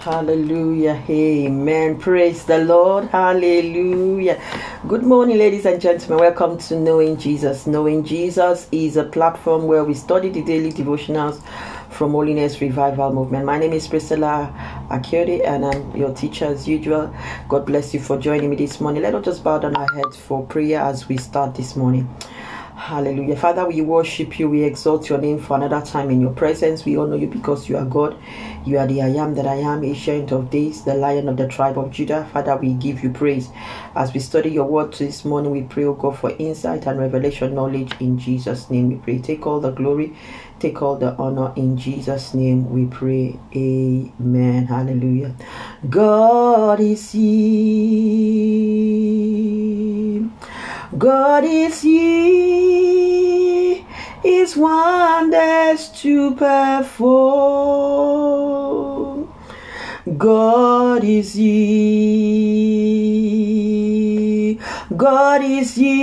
Hallelujah. Amen. Praise the Lord. Hallelujah. Good morning, ladies and gentlemen. Welcome to Knowing Jesus. Knowing Jesus is a platform where we study the daily devotionals from Holiness Revival Movement. My name is Priscilla Akiode and I'm your teacher as usual. God bless you for joining me this morning. Let us just bow down our heads for prayer as we start this morning. Hallelujah. Father, we worship you. We exalt your name for another time in your presence. We honor you because you are God. You are the I am that I am, ancient of days, the lion of the tribe of Judah. Father, we give you praise. As we study your word this morning, we pray, O God, for insight and revelation knowledge in Jesus' name. We pray. Take all the glory, take all the honor in Jesus' name. We pray. Amen. Hallelujah. God is here. God is here, His wonders to perform. God is here, God is here.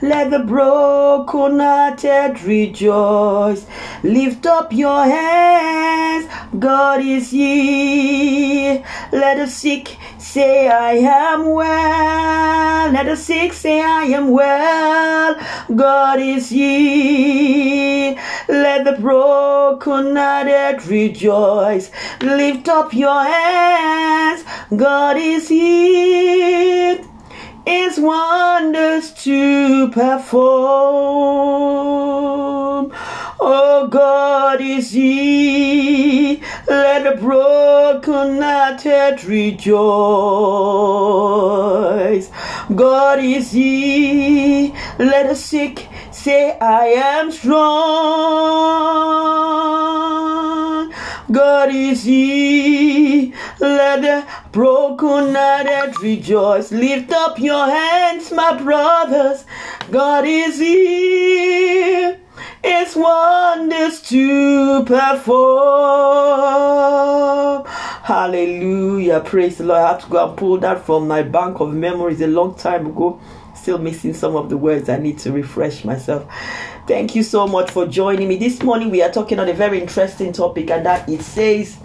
Let the broken-hearted rejoice. Lift up your hands. God is here. Let the sick say, I am well. Let the sick say, I am well. God is here. Let the broken-hearted rejoice. Lift up your hands. God is here. here is wonders to perform. Oh, God is He. Let the broken-hearted rejoice. God is He. Let the sick say, I am strong. God is He. Let the broken-hearted rejoice. Lift up your hands, my brothers. God is here. It's wonders to perform. Hallelujah. Praise the Lord. I had to go and pull that from my bank of memories a long time ago. Still missing some of the words. I need to refresh myself. Thank you so much for joining me. This morning we are talking on a very interesting topic, and that it says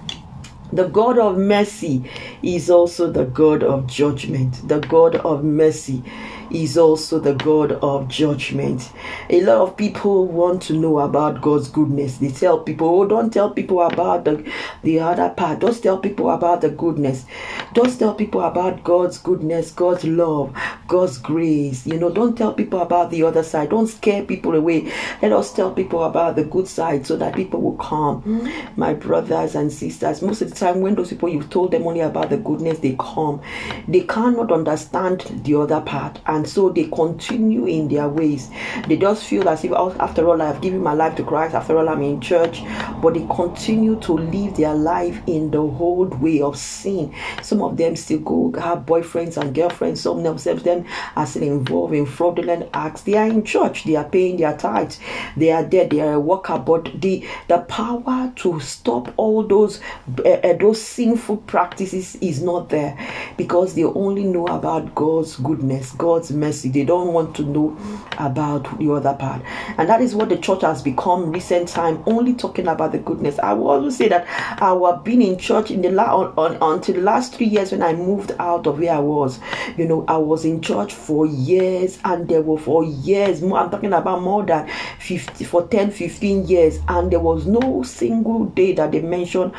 the God of mercy is also the God of judgment. The God of mercy is also the God of judgment. A lot of people want to know about God's goodness. They tell people, oh, don't tell people about the, the other part. Just tell people about the goodness. Just tell people about God's goodness, God's love, God's grace. You know, don't tell people about the other side. Don't scare people away. Let us tell people about the good side so that people will come. My brothers and sisters, most of the time when those people you've told them only about the goodness, they come. They cannot understand the other part. And so they continue in their ways. They just feel as if, after all, I've given my life to Christ. After all, I'm in church. But they continue to live their life in the old way of sin. Some of them still go have boyfriends and girlfriends. Some of them are still involved in fraudulent acts. They are in church. They are paying their tithes. They are there. They are a worker. But the the power to stop all those uh, those sinful practices is not there because they only know about God's goodness, God's mercy. They don't want to know about the other part. And that is what the church has become recent time, only talking about the goodness. I will always say that I have been in church in the la- on, on, until the last three years when I moved out of where I was. You know, I was in church for years and there were for years more. I'm talking about more than 50 for 10, 15 years, and there was no single day that they mentioned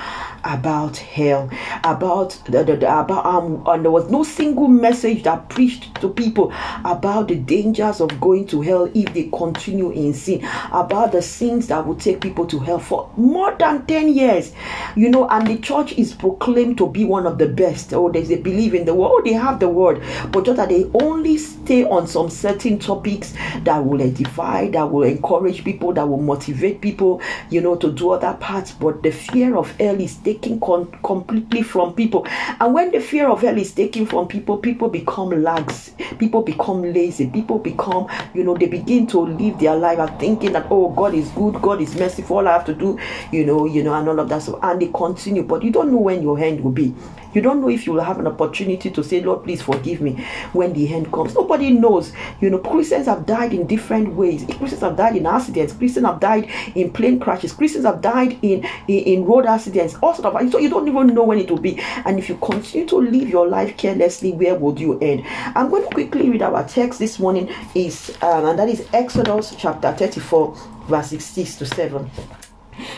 about hell, about the, the, the about um, and there was no single message that preached to people about the dangers of going to hell if they continue in sin, about the sins that will take people to hell for more than 10 years. You know, and the church is proclaimed to be one of the best. Oh, there's a belief in the word, oh, they have the word, but just that they only stay on some certain topics that will edify, that will encourage people, that will motivate people, you know, to do other parts. But the fear of hell is taken con- completely from people. And when the fear of hell is taken from people, people become lags. People become lazy. People become, you know, they begin to live their life and thinking that, oh, God is good, God is merciful. All I have to do, you know, you know, and all of that. So, and they continue, but you don't know when your end will be. You don't know if you will have an opportunity to say, Lord, please forgive me when the end comes. Nobody knows. You know, Christians have died in different ways. Christians have died in accidents. Christians have died in plane crashes. Christians have died in, in, in road accidents. All sort of. So you don't even know when it will be. And if you continue to live your life carelessly, where would you end? I'm going to quickly read our text this morning is um, and that is Exodus chapter 34 verse 6 to 7.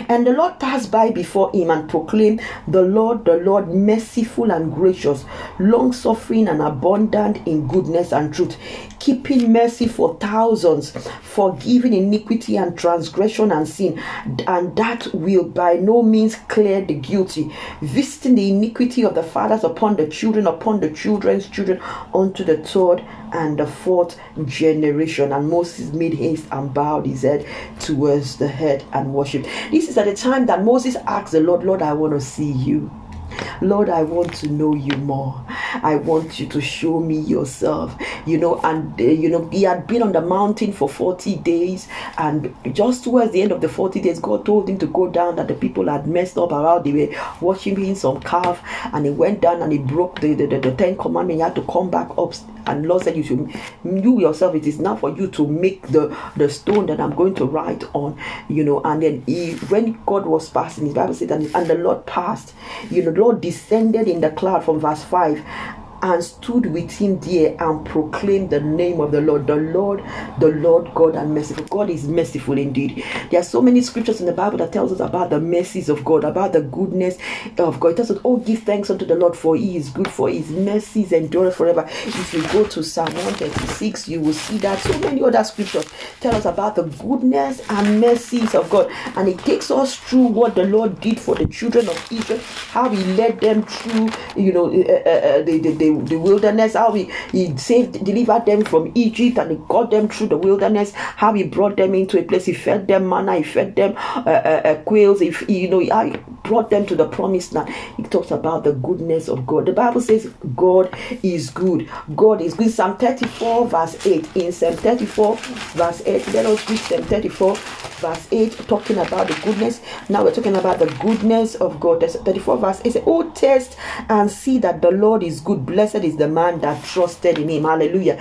And the Lord passed by before him and proclaimed, The Lord, the Lord, merciful and gracious, long suffering and abundant in goodness and truth, keeping mercy for thousands, forgiving iniquity and transgression and sin, and that will by no means clear the guilty, visiting the iniquity of the fathers upon the children, upon the children's children, unto the third and the fourth generation. And Moses made haste and bowed his head towards the head and worshipped. This is at the time that Moses asked the Lord, Lord, I want to see you. Lord, I want to know you more. I want you to show me yourself. You know, and uh, you know, he had been on the mountain for 40 days, and just towards the end of the 40 days, God told him to go down that the people had messed up around. They were worshiping some calf, and he went down and he broke the, the, the, the Ten Commandments. He had to come back up and Lord said, You should you yourself, it is now for you to make the, the stone that I'm going to write on, you know. And then he when God was passing, his Bible said, and, and the Lord passed, you know, the Lord descended in the cloud from verse 5 and stood with him there and proclaimed the name of the Lord. The Lord, the Lord God and merciful. God is merciful indeed. There are so many scriptures in the Bible that tells us about the mercies of God, about the goodness of God. It tells us, oh, give thanks unto the Lord for he is good, for his mercies endure forever. If you go to Psalm 136, you will see that so many other scriptures tell us about the goodness and mercies of God. And it takes us through what the Lord did for the children of Israel, how he led them through, you know, uh, uh, uh the, the, the the, wilderness, how he, he saved, delivered them from Egypt and he got them through the wilderness, how he brought them into a place, he fed them manna, he fed them uh, uh, uh, quails, if you know, he brought them to the promised land. He talks about the goodness of God. The Bible says God is good. God is good. Psalm 34, verse 8. In Psalm 34, verse 8, let us read Psalm 34, verse 8, talking about the goodness. Now we're talking about the goodness of God. 34, verse 8 says, Oh, test and see that the Lord is good Blessed is the man that trusted in him. Hallelujah.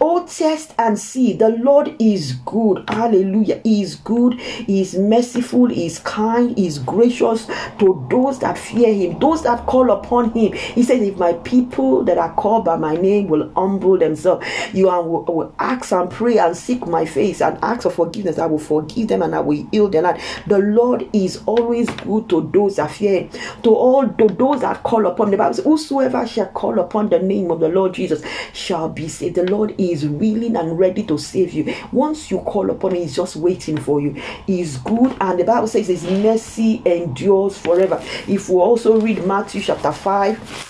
Oh, test and see. The Lord is good. Hallelujah. He is good. He is merciful. He is kind. He is gracious to those that fear him, those that call upon him. He says, If my people that are called by my name will humble themselves, you are, will, will ask and pray and seek my face and ask for forgiveness, I will forgive them and I will heal their land. The Lord is always good to those that fear him, to all to those that call upon the Bible. Whosoever shall call upon upon the name of the Lord Jesus shall be saved. The Lord is willing and ready to save you. Once you call upon him, he's just waiting for you. He's good, and the Bible says his mercy endures forever. If we also read Matthew chapter 5,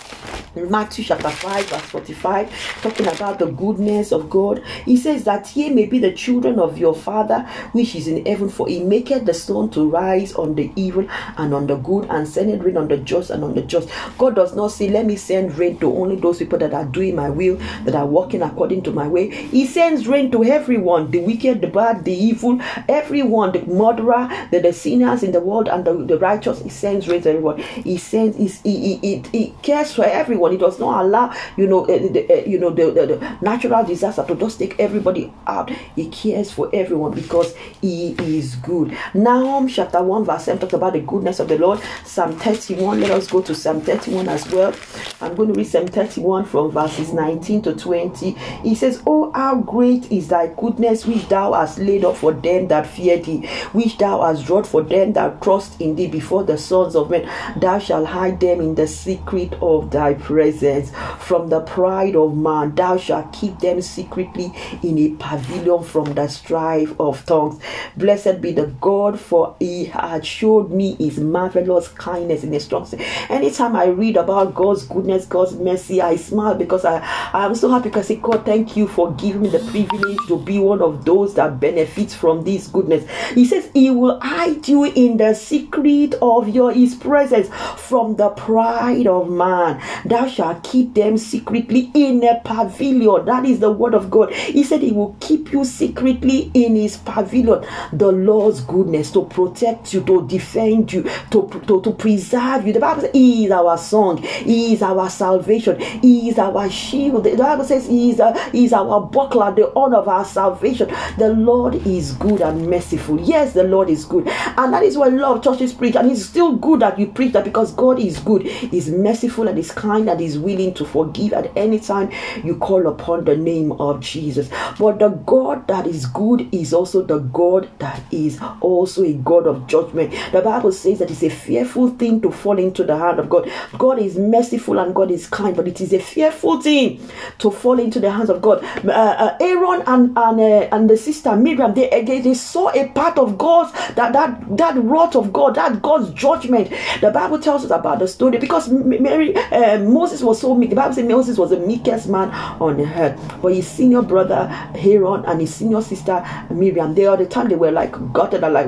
Matthew chapter 5, verse 45, talking about the goodness of God. He says that ye may be the children of your Father which is in heaven, for he maketh the sun to rise on the evil and on the good, and sendeth rain on the just and on the just. God does not say, Let me send rain to only those people that are doing my will, that are walking according to my way. He sends rain to everyone the wicked, the bad, the evil, everyone, the murderer, the, the sinners in the world, and the, the righteous. He sends rain to everyone. He sends, he, he, he, he cares for everyone everyone. It does not allow, you know, uh, the, uh, you know, the, the, the, natural disaster to just take everybody out. He cares for everyone because He is good. Nahum chapter 1, verse 7 talks about the goodness of the Lord. Psalm 31, let us go to Psalm 31 as well. I'm going to read Psalm 31 from verses 19 to 20. He says, Oh, how great is thy goodness which thou hast laid up for them that fear thee, which thou hast wrought for them that trust in thee before the sons of men. Thou shalt hide them in the secret of thy presence. From the pride of man, thou shalt keep them secretly in a pavilion from the strife of tongues. Blessed be the God, for he had showed me his marvelous kindness in his strong. Anytime I read about God's goodness, God's mercy, I smile because I, I am so happy because I say, God, thank you for giving me the privilege to be one of those that benefits from this goodness. He says, He will hide you in the secret of your his presence from the pride of man. Thou thou shalt keep them secretly in a pavilion. That is the word of God. He said he will keep you secretly in his pavilion. The Lord's goodness to protect you, to defend you, to, to, to preserve you. The Bible says he is our song, he is our salvation, he is our shield. The Bible says he is, a, he is our buckler, the honor of our salvation. The Lord is good and merciful. Yes, the Lord is good. And that is why love churches preach. And it's still good that you preach that because God is good, is merciful, and is kind, and is willing to forgive at any time you call upon the name of Jesus. But the God that is good is also the God that is also a God of judgment. The Bible says that it's a fearful thing to fall into the hand of God. God is merciful and God is kind, but it is a fearful thing to fall into the hands of God. Uh, uh, Aaron and and, uh, and the sister Miriam, they, they they saw a part of God's that that that wrath of God, that God's judgment. The Bible tells us about the story because Mary uh, Moses was so meek. The Bible says Moses was the meekest man on earth, but his senior brother Aaron and his senior sister Miriam, they all the time they were like gutted and like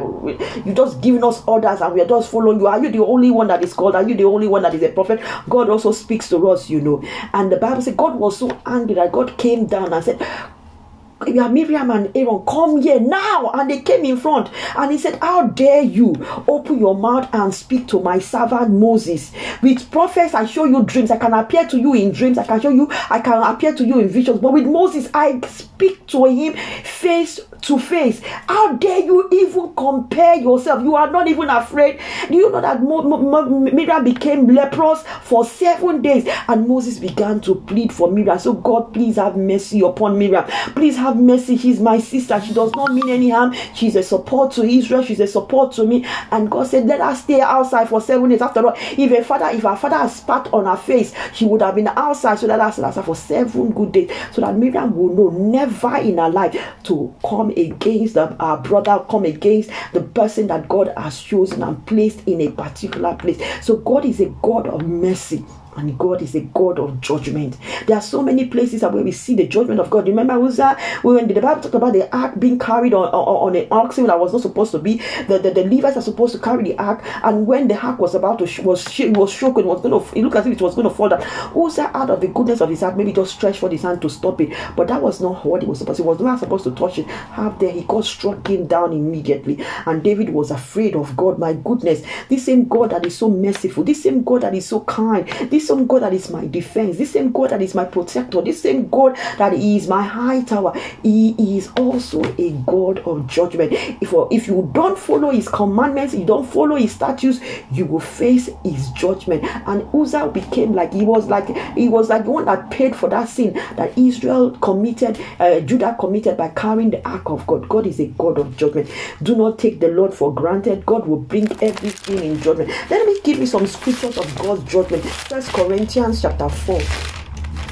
you just giving us orders and we are just following you. Are you the only one that is called? Are you the only one that is a prophet? God also speaks to us, you know. And the Bible says God was so angry that God came down and said, Miriam and Aaron, come here now. And they came in front. And he said, How dare you open your mouth and speak to my servant Moses? With prophets, I show you dreams. I can appear to you in dreams. I can show you, I can appear to you in visions. But with Moses, I speak to him face to face. How dare you even compare yourself? You are not even afraid. Do you know that Miriam became leprous for seven days and Moses began to plead for Miriam? So, God, please have mercy upon Miriam. Please have mercy. She's my sister. She does not mean any harm. She's a support to Israel. She's a support to me. And God said, Let us stay outside for seven days. After all, if a father, if our father has spat on her face, she would have been outside. So let us outside for seven good days. So that Miriam will know never in her life to come against our brother, come against the person that God has chosen and placed in a particular place. So God is a God of mercy and God is a God of judgment. There are so many places where we see the judgment of God. Remember Uzzah, when the Bible talked about the ark being carried on, on, on an oxen that was not supposed to be, the, the, the Levites are supposed to carry the ark, and when the ark was about to sh- was sh- was shaken, was going to it looked as if it was going to fall down. Uzzah, out of the goodness of his heart, maybe just stretched for his hand to stop it, but that was not what he was supposed. He was not supposed to touch it. Half there, he got struck him down immediately, and David was afraid of God. My goodness, this same God that is so merciful, this same God that is so kind, this this same God that is my defense, this same God that is my protector, this same God that is my high tower, He is also a God of judgment. If, if you don't follow His commandments, you don't follow His statutes, you will face His judgment. And Uzzah became like he was like he was like the one that paid for that sin that Israel committed, uh, Judah committed by carrying the ark of God. God is a God of judgment. Do not take the Lord for granted. God will bring everything in judgment. Let me give you some scriptures of God's judgment. First Corinthians chapter 4.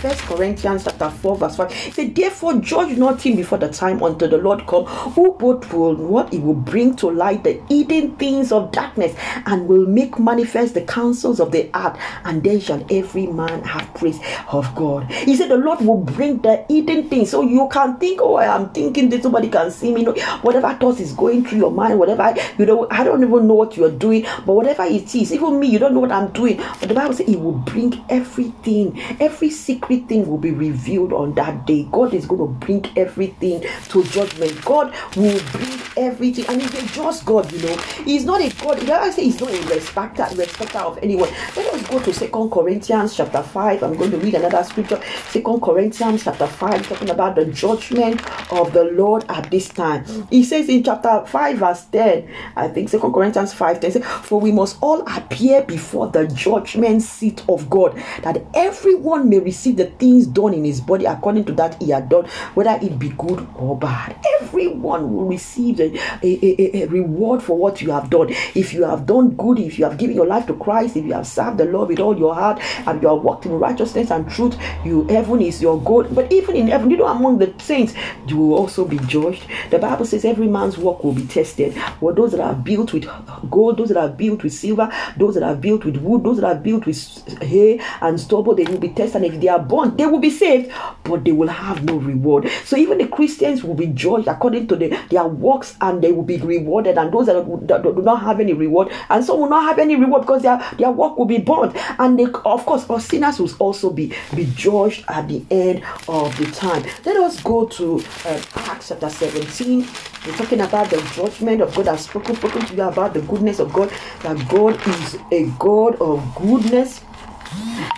First Corinthians chapter 4, verse 5. It said, Therefore, judge not him before the time until the Lord come, who both will what he will bring to light the hidden things of darkness, and will make manifest the counsels of the earth, and then shall every man have praise of God. He said, The Lord will bring the hidden things. So you can think, Oh, I am thinking that somebody can see me. No, whatever thoughts is going through your mind, whatever you know, I don't even know what you are doing, but whatever it is, even me, you don't know what I'm doing. But the Bible says He will bring everything, every secret everything will be revealed on that day. God is going to bring everything to judgment. God will bring everything, and He's a just God, you know. He's not a God. I say He's not a respecter, respecter of anyone? Let us go to Second Corinthians chapter 5. I'm going to read another scripture. Second Corinthians chapter 5, talking about the judgment of the Lord at this time. He says in chapter 5, verse 10, I think Second Corinthians 5 10 says, For we must all appear before the judgment seat of God, that everyone may receive the the things done in his body according to that he had done, whether it be good or bad. Everyone will receive a, a, a, a, reward for what you have done. If you have done good, if you have given your life to Christ, if you have served the Lord with all your heart, and you have walked in righteousness and truth, you heaven is your goal. But even in heaven, you know, among the saints, you will also be judged. The Bible says every man's work will be tested. For those that are built with gold, those that are built with silver, those that are built with wood, those that are built with hay and stubble, they will be tested. And if they are born, they will be saved, but they will have no reward. So even the Christians will be judged according to the, their works and they will be rewarded. And those that, that do not have any reward, and some will not have any reward because their, their work will be burnt. And they, of course, our sinners will also be, be judged at the end of the time. Let us go to uh, Acts chapter 17. We're talking about the judgment of God. I've spoken, spoken to you about the goodness of God. That God is a God of goodness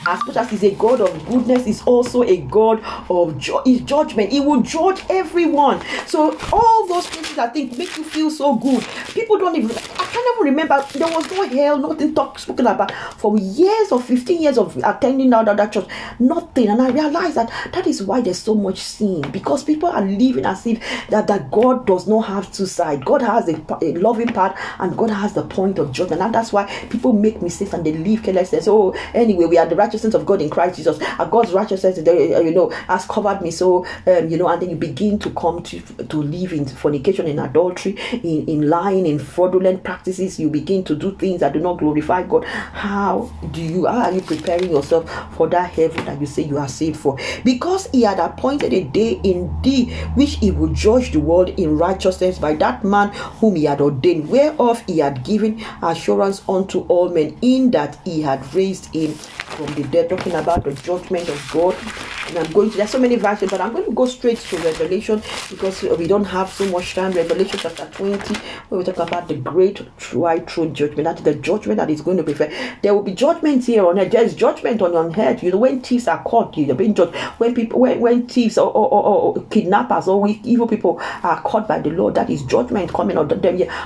as much as he's a God of goodness, he's also a God of ju- his judgment. He will judge everyone. So all those things I think make you feel so good. People don't even. I can't even remember. There was no hell, nothing talk spoken about for years or 15 years of attending now that church. Nothing, and I realized that that is why there's so much sin because people are living as if that that God does not have two sides. God has a, a loving part, and God has the point of judgment, and that's why people make mistakes and they leave carelessness. Oh, anyway, we are the righteousness of God in Christ Jesus. Uh, God's righteousness, uh, you know, has covered me. So, um, you know, and then you begin to come to to live in fornication, in adultery, in, in lying, in fraudulent practices. You begin to do things that do not glorify God. How do you? How are you preparing yourself for that heaven that you say you are saved for? Because He had appointed a day indeed which He will judge the world in righteousness by that man whom He had ordained, whereof He had given assurance unto all men, in that He had raised Him from the dead, talking about the judgment of God. And I'm going to, there's so many verses, but I'm going to go straight to Revelation because we don't have so much time. Revelation chapter 20, where we talk about the great white throne judgment. That's the judgment that is going to be fair. There will be judgment here on earth. There's judgment on on earth. You know, when thieves are caught, you're being judged. When people, when, when thieves or, or, or, or kidnappers or evil people are caught by the Lord, that is judgment coming on them.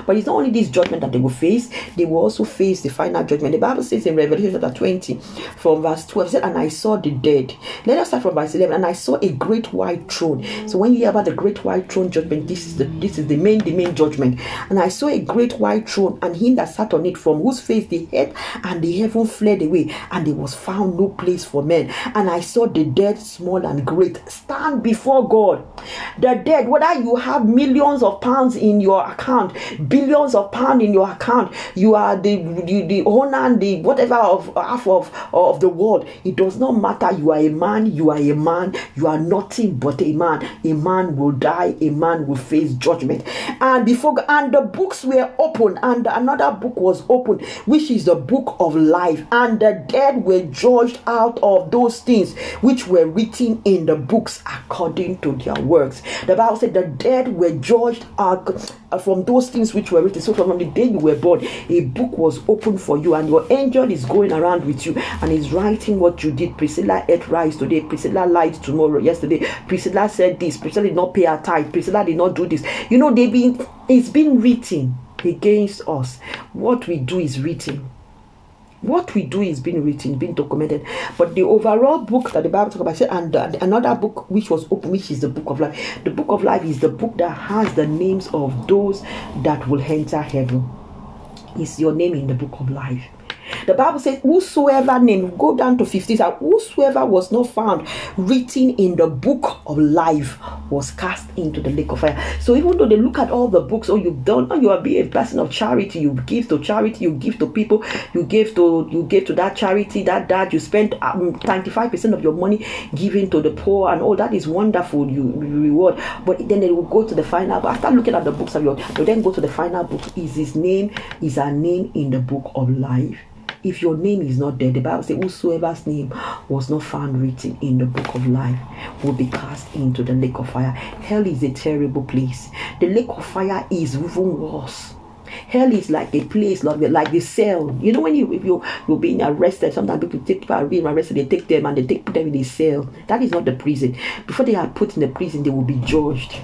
But it's not only this judgment that they will face, they will also face the final judgment. The Bible says in Revelation chapter 20, from verse 12, said, And I saw the dead. Let us start from verse 11. And I saw a great white throne. So when you hear about the great white throne judgment, this is the this is the main the main judgment. And I saw a great white throne, and him that sat on it, from whose face the earth and the heaven fled away, and there was found no place for men. And I saw the dead, small and great, stand before God. The dead, whether you have millions of pounds in your account, billions of pounds in your account, you are the the, owner and the whatever of half of, of the It does not matter. You are a man, you are a man, you are nothing but a man. A man will die, a man will face judgment. And before and the books were open, and another book was open, which is the book of life. And the dead were judged out of those things which were written in the books according to their works. The Bible said the dead were judged out uh, from those things which were written. So from the day you were born, a book was opened for you, and your angel is going around with you and is writing what you did. Priscilla ate rice today. Priscilla lied tomorrow. Yesterday, Priscilla said this. Priscilla did not pay her tithe. Priscilla did not do this. You know, they've been it's been written against us. What we do is written. What we do is being written, being documented. But the overall book that the Bible talks about, said, and another book which was open, which is the book of life. The book of life is the book that has the names of those that will enter heaven. Is your name in the book of life? The Bible says, Whosoever name, go down to 15, whosoever was not found written in the book of life was cast into the lake of fire. So even though they look at all the books, oh, you've done, oh, you are being a person of charity, you give to charity, you give to people, you give to you give to that charity, that that you spend um, 95% of your money giving to the poor and all that is wonderful, you, you reward. But then they will go to the final. But after looking at the books of your, they then go to the final book. Is his name, is our name in the book of life? If your name is not there, the Bible says, Whosoever's name was not found written in the book of life will be cast into the lake of fire. Hell is a terrible place. The lake of fire is even worse. Hell is like a place like the, like the cell. You know when you if you you're being arrested, sometimes people take people are being arrested, they take them and they take put them in a cell. That is not the prison. Before they are put in the prison, they will be judged.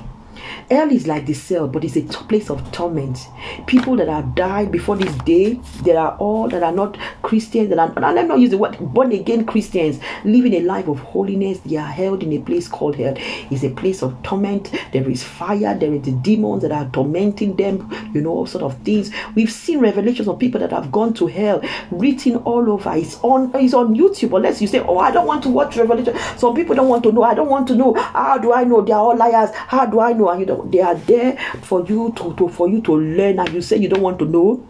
Hell is like the cell, but it's a place of torment. People that have died before this day, there are all that are not Christians, that are, let me not use the word born again Christians, living a life of holiness. They are held in a place called hell. It's a place of torment. There is fire. There is the demons that are tormenting them. You know all sort of things. We've seen revelations of people that have gone to hell, written all over. It's on. It's on YouTube. Unless you say, "Oh, I don't want to watch Revelation." Some people don't want to know. I don't want to know. How do I know? They are all liars. How do I know? And you know they are there for you to, to for you to learn and you say you don't want to know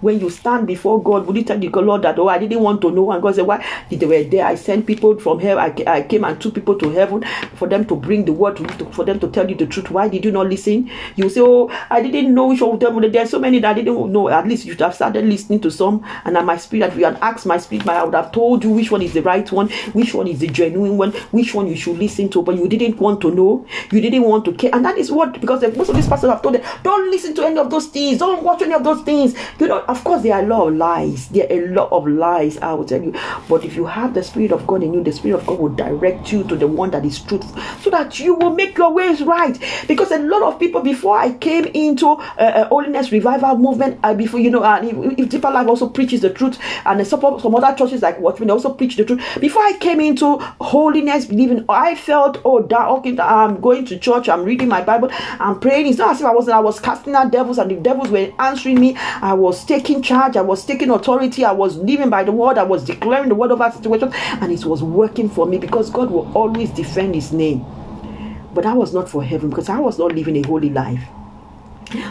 when you stand before God, would you tell the Lord that, oh, I didn't want to know? And God said, why? They were there. I sent people from heaven. I, I came and took people to heaven for them to bring the word to for them to tell you the truth. Why did you not listen? You say, oh, I didn't know which of them. There are so many that I didn't know. At least you should have started listening to some. And my spirit, if you had asked my spirit, I would have told you which one is the right one, which one is the genuine one, which one you should listen to. But you didn't want to know. You didn't want to care. And that is what, because most of these pastors have told them, don't listen to any of those things. Don't watch any of those things. You know, of course, there are a lot of lies. There are a lot of lies, I will tell you. But if you have the Spirit of God in you, the Spirit of God will direct you to the one that is truthful so that you will make your ways right. Because a lot of people, before I came into uh, uh, holiness revival movement, before you know, if, if Deeper Life also preaches the truth, and some, some other churches like Watchmen also preach the truth. Before I came into holiness, believing, I felt, oh, that, okay, I'm going to church, I'm reading my Bible, I'm praying. It's not as if I wasn't, I was casting out devils and the devils were answering me. I was taking charge, I was taking authority, I was living by the word, I was declaring the word of our situation, and it was working for me because God will always defend his name. But that was not for heaven because I was not living a holy life.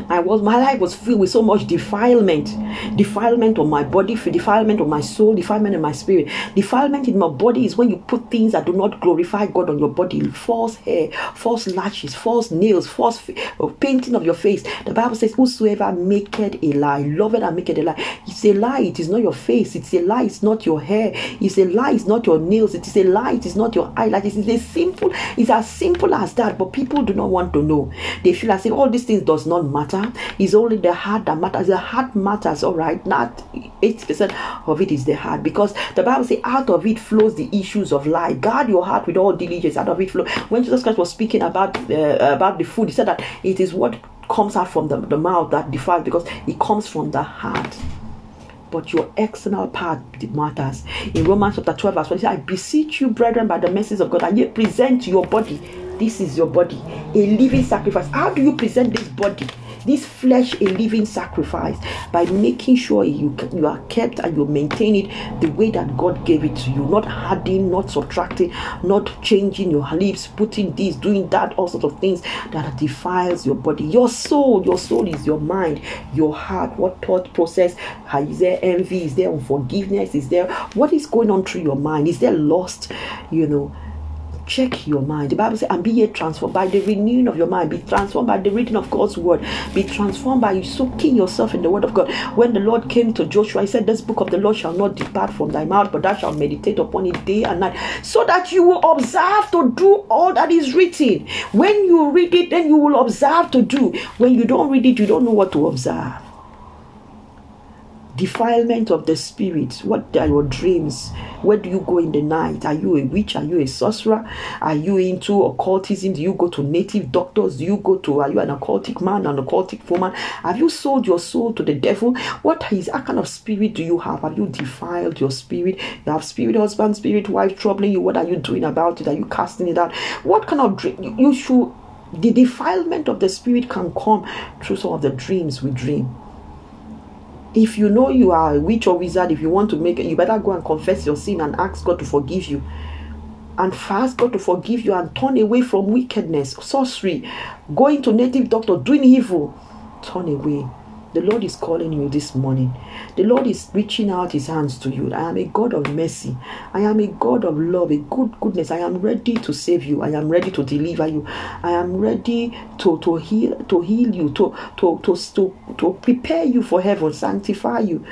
My was my life was filled with so much defilement, defilement of my body, defilement of my soul, defilement of my spirit. Defilement in my body is when you put things that do not glorify God on your body, false hair, false lashes, false nails, false uh, painting of your face. The Bible says, "Whosoever maketh a lie, love it and make it a lie." It's a lie. It is not your face. It's a lie. It's not your hair. It's a lie. It's not your nails. It is a lie. It is not your eyelashes. It's a simple. It's as simple as that. But people do not want to know. They feel as if all these things does not matter. It's only the heart that matters. The heart matters, all right. Not 80% of it is the heart because the Bible says out of it flows the issues of life. Guard your heart with all diligence. Out of it flow. When Jesus Christ was speaking about uh, about the food, he said that it is what comes out from the, the mouth that defiles because it comes from the heart but your external part matters. In Romans chapter 12, verse 1, I beseech you, brethren, by the mercies of God, and ye present your body. This is your body, a living sacrifice. How do you present this body? this flesh a living sacrifice by making sure you you are kept and you maintain it the way that God gave it to you, not adding, not subtracting, not changing your lips, putting this, doing that, all sorts of things that defiles your body. Your soul, your soul is your mind, your heart, what thought process, uh, is there envy, is there unforgiveness, is there what is going on through your mind? Is there lust, you know? Check your mind. The Bible says, and be ye transformed by the renewing of your mind. Be transformed by the reading of God's word. Be transformed by you, soaking yourself in the word of God. When the Lord came to Joshua, he said, This book of the Lord shall not depart from thy mouth, but thou shalt meditate upon it day and night, so that you will observe to do all that is written. When you read it, then you will observe to do. When you don't read it, you don't know what to observe defilement of the spirit. What are your dreams? Where do you go in the night? Are you a witch? Are you a sorcerer? Are you into occultism? Do you go to native doctors? Do you go to, are you an occultic man, an occultic woman? Have you sold your soul to the devil? What is, what kind of spirit do you have? Have you defiled your spirit? You have spirit husband, spirit wife troubling you. What are you doing about it? Are you casting it out? What kind of dream? You should, the defilement of the spirit can come through some of the dreams we dream if you know you are a witch or wizard, if you want to make it, you better go and confess your sin and ask God to forgive you. And fast God to forgive you and turn away from wickedness, sorcery, going to native doctor, doing evil. Turn away. The Lord is calling you this morning. The Lord is reaching out his hands to you. I am a God of mercy. I am a God of love, a good goodness. I am ready to save you. I am ready to deliver you. I am ready to, to heal to heal you, to, to, to, to, to prepare you for heaven, sanctify you.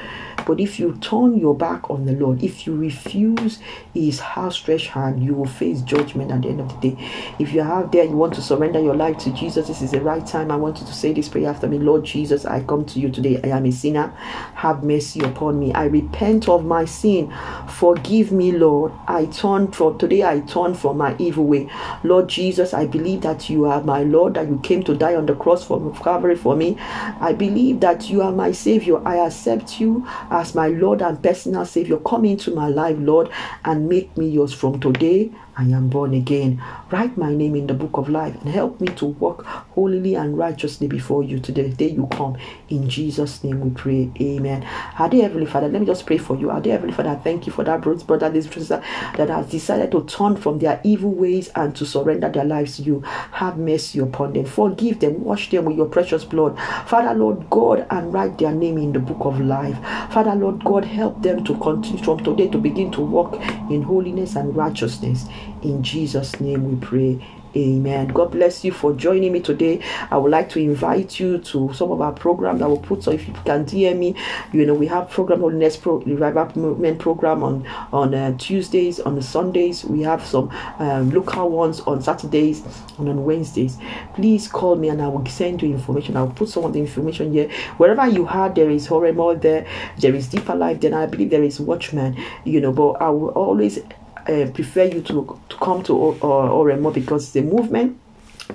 But if you turn your back on the Lord, if you refuse his outstretched hand, you will face judgment at the end of the day. If you have there, you want to surrender your life to Jesus, this is the right time. I want you to say this prayer after me. Lord Jesus, I come to you today. I am a sinner. Have mercy upon me. I repent of my sin. Forgive me, Lord. I turn from today, I turn from my evil way. Lord Jesus, I believe that you are my Lord, that you came to die on the cross for Calvary for me. I believe that you are my Savior. I accept you as my Lord and personal Savior. Come into my life, Lord, and make me yours from today. I am born again. Write my name in the book of life and help me to walk holily and righteously before you today, the day you come. In Jesus' name we pray. Amen. Our dear Heavenly Father, let me just pray for you. Our dear Heavenly Father, thank you for that brother, this sister that has decided to turn from their evil ways and to surrender their lives to you. Have mercy upon them. Forgive them. Wash them with your precious blood. Father, Lord God, and write their name in the book of life. Father, Lord God, help them to continue from today to begin to walk in holiness and righteousness. In Jesus' name we pray. Amen. God bless you for joining me today. I would like to invite you to some of our programs I will put. So if you can DM me, you know we have program on next pro revival movement program on on uh, Tuesdays, on Sundays. We have some um, local ones on Saturdays and on Wednesdays. Please call me and I will send you information. I will put some of the information here. Wherever you are, there is Horemo there, there is Deeper Life. Then I believe there is Watchman. You know, but I will always uh, prefer you to, to come to Oremo because the movement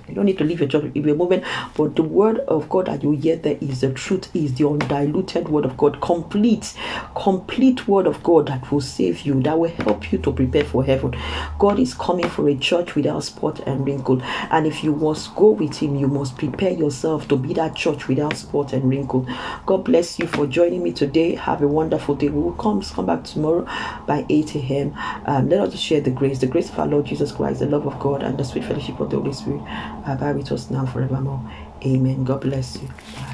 you don't need to leave your church if you're moving, but the word of God that you hear there is the truth, is the undiluted word of God, complete, complete word of God that will save you, that will help you to prepare for heaven. God is coming for a church without spot and wrinkle, and if you must go with Him, you must prepare yourself to be that church without spot and wrinkle. God bless you for joining me today. Have a wonderful day. We will come come back tomorrow by 8 a.m. Um, let us share the grace, the grace of our Lord Jesus Christ, the love of God, and the sweet fellowship of the Holy Spirit abide with us now forevermore. Amen. God bless you. Bye.